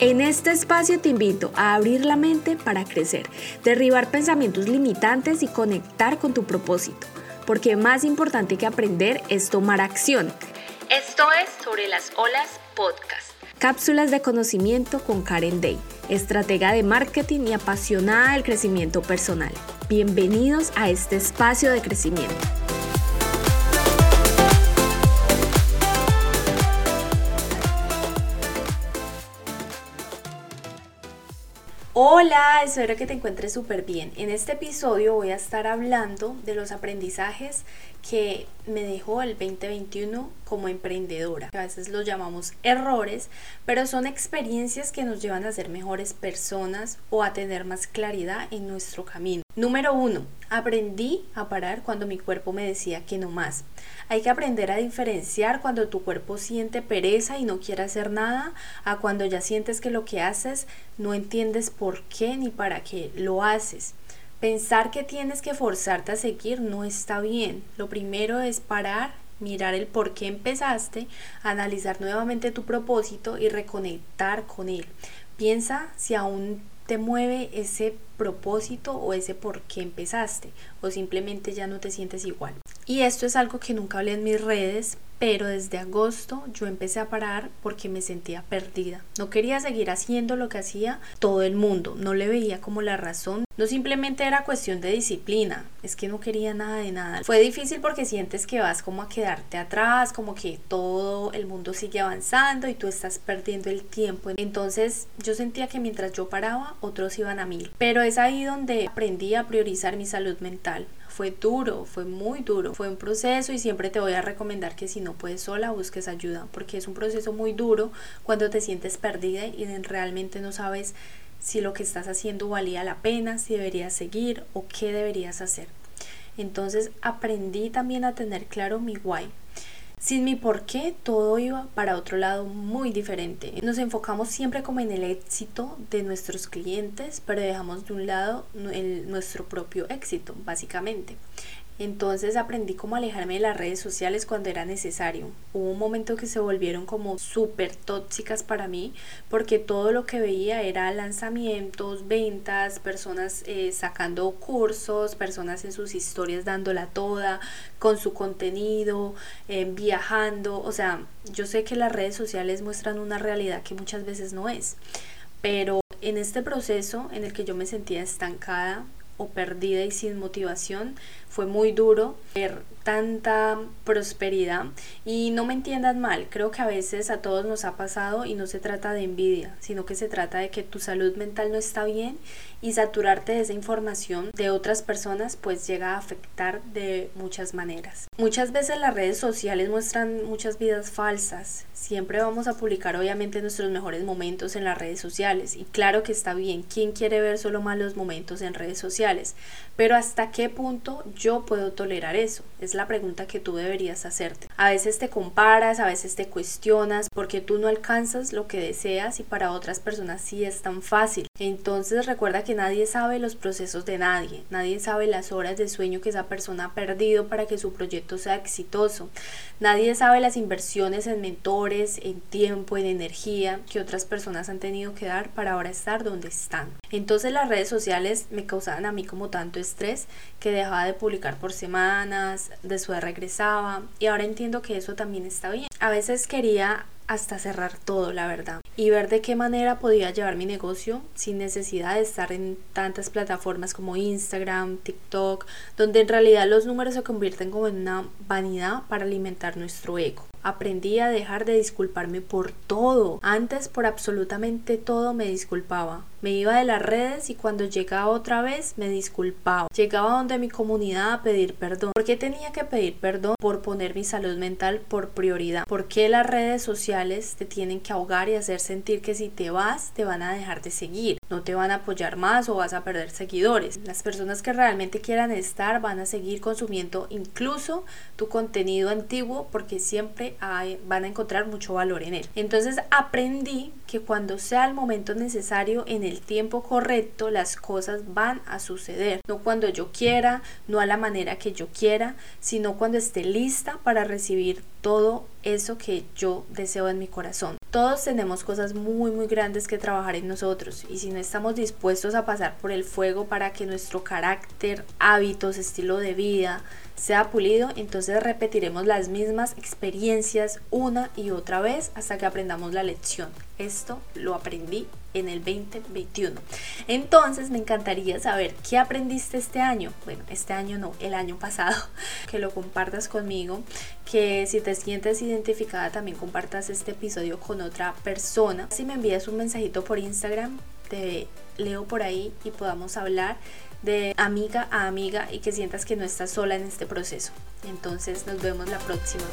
En este espacio te invito a abrir la mente para crecer, derribar pensamientos limitantes y conectar con tu propósito, porque más importante que aprender es tomar acción. Esto es Sobre las Olas Podcast. Cápsulas de conocimiento con Karen Day, estratega de marketing y apasionada del crecimiento personal. Bienvenidos a este espacio de crecimiento. Hola, espero que te encuentres súper bien. En este episodio voy a estar hablando de los aprendizajes que me dejó el 2021 como emprendedora. A veces los llamamos errores, pero son experiencias que nos llevan a ser mejores personas o a tener más claridad en nuestro camino. Número uno, aprendí a parar cuando mi cuerpo me decía que no más. Hay que aprender a diferenciar cuando tu cuerpo siente pereza y no quiere hacer nada, a cuando ya sientes que lo que haces no entiendes por qué ni para qué lo haces. Pensar que tienes que forzarte a seguir no está bien. Lo primero es parar, mirar el por qué empezaste, analizar nuevamente tu propósito y reconectar con él. Piensa si aún te mueve ese propósito o ese por qué empezaste o simplemente ya no te sientes igual. Y esto es algo que nunca hablé en mis redes, pero desde agosto yo empecé a parar porque me sentía perdida. No quería seguir haciendo lo que hacía todo el mundo, no le veía como la razón. No simplemente era cuestión de disciplina, es que no quería nada de nada. Fue difícil porque sientes que vas como a quedarte atrás, como que todo el mundo sigue avanzando y tú estás perdiendo el tiempo. Entonces yo sentía que mientras yo paraba, otros iban a mil. Pero es ahí donde aprendí a priorizar mi salud mental fue duro, fue muy duro, fue un proceso y siempre te voy a recomendar que si no puedes sola busques ayuda, porque es un proceso muy duro cuando te sientes perdida y realmente no sabes si lo que estás haciendo valía la pena, si deberías seguir o qué deberías hacer. Entonces aprendí también a tener claro mi why, sin mi por qué, todo iba para otro lado muy diferente. Nos enfocamos siempre como en el éxito de nuestros clientes, pero dejamos de un lado nuestro propio éxito, básicamente. Entonces aprendí cómo alejarme de las redes sociales cuando era necesario. Hubo un momento que se volvieron como súper tóxicas para mí porque todo lo que veía era lanzamientos, ventas, personas eh, sacando cursos, personas en sus historias dándola toda, con su contenido, eh, viajando. O sea, yo sé que las redes sociales muestran una realidad que muchas veces no es. Pero en este proceso en el que yo me sentía estancada, o perdida y sin motivación. Fue muy duro ver tanta prosperidad y no me entiendan mal, creo que a veces a todos nos ha pasado y no se trata de envidia, sino que se trata de que tu salud mental no está bien y saturarte de esa información de otras personas pues llega a afectar de muchas maneras. Muchas veces las redes sociales muestran muchas vidas falsas, siempre vamos a publicar obviamente nuestros mejores momentos en las redes sociales y claro que está bien, ¿quién quiere ver solo malos momentos en redes sociales? Pero hasta qué punto yo puedo tolerar eso? Es la pregunta que tú deberías hacerte. A veces te comparas, a veces te cuestionas porque tú no alcanzas lo que deseas y para otras personas sí es tan fácil. Entonces recuerda que nadie sabe los procesos de nadie, nadie sabe las horas de sueño que esa persona ha perdido para que su proyecto sea exitoso, nadie sabe las inversiones en mentores, en tiempo, en energía que otras personas han tenido que dar para ahora estar donde están. Entonces las redes sociales me causaban a mí como tanto estrés que dejaba de publicar por semanas, después regresaba y ahora entiendo que eso también está bien. A veces quería hasta cerrar todo, la verdad, y ver de qué manera podía llevar mi negocio sin necesidad de estar en tantas plataformas como Instagram, TikTok, donde en realidad los números se convierten como en una vanidad para alimentar nuestro ego. Aprendí a dejar de disculparme por todo. Antes por absolutamente todo me disculpaba. Me iba de las redes y cuando llegaba otra vez me disculpaba. Llegaba donde mi comunidad a pedir perdón. ¿Por qué tenía que pedir perdón? Por poner mi salud mental por prioridad. ¿Por qué las redes sociales te tienen que ahogar y hacer sentir que si te vas te van a dejar de seguir? No te van a apoyar más o vas a perder seguidores. Las personas que realmente quieran estar van a seguir consumiendo incluso tu contenido antiguo porque siempre van a encontrar mucho valor en él. Entonces aprendí que cuando sea el momento necesario, en el tiempo correcto, las cosas van a suceder. No cuando yo quiera, no a la manera que yo quiera, sino cuando esté lista para recibir todo eso que yo deseo en mi corazón. Todos tenemos cosas muy muy grandes que trabajar en nosotros. Y si no estamos dispuestos a pasar por el fuego para que nuestro carácter, hábitos, estilo de vida sea pulido, entonces repetiremos las mismas experiencias una y otra vez hasta que aprendamos la lección. Esto lo aprendí en el 2021. Entonces me encantaría saber qué aprendiste este año. Bueno, este año no, el año pasado. Que lo compartas conmigo. Que si te sientes identificada también compartas este episodio con otra persona. Si me envías un mensajito por Instagram, te leo por ahí y podamos hablar de amiga a amiga y que sientas que no estás sola en este proceso. Entonces nos vemos la próxima.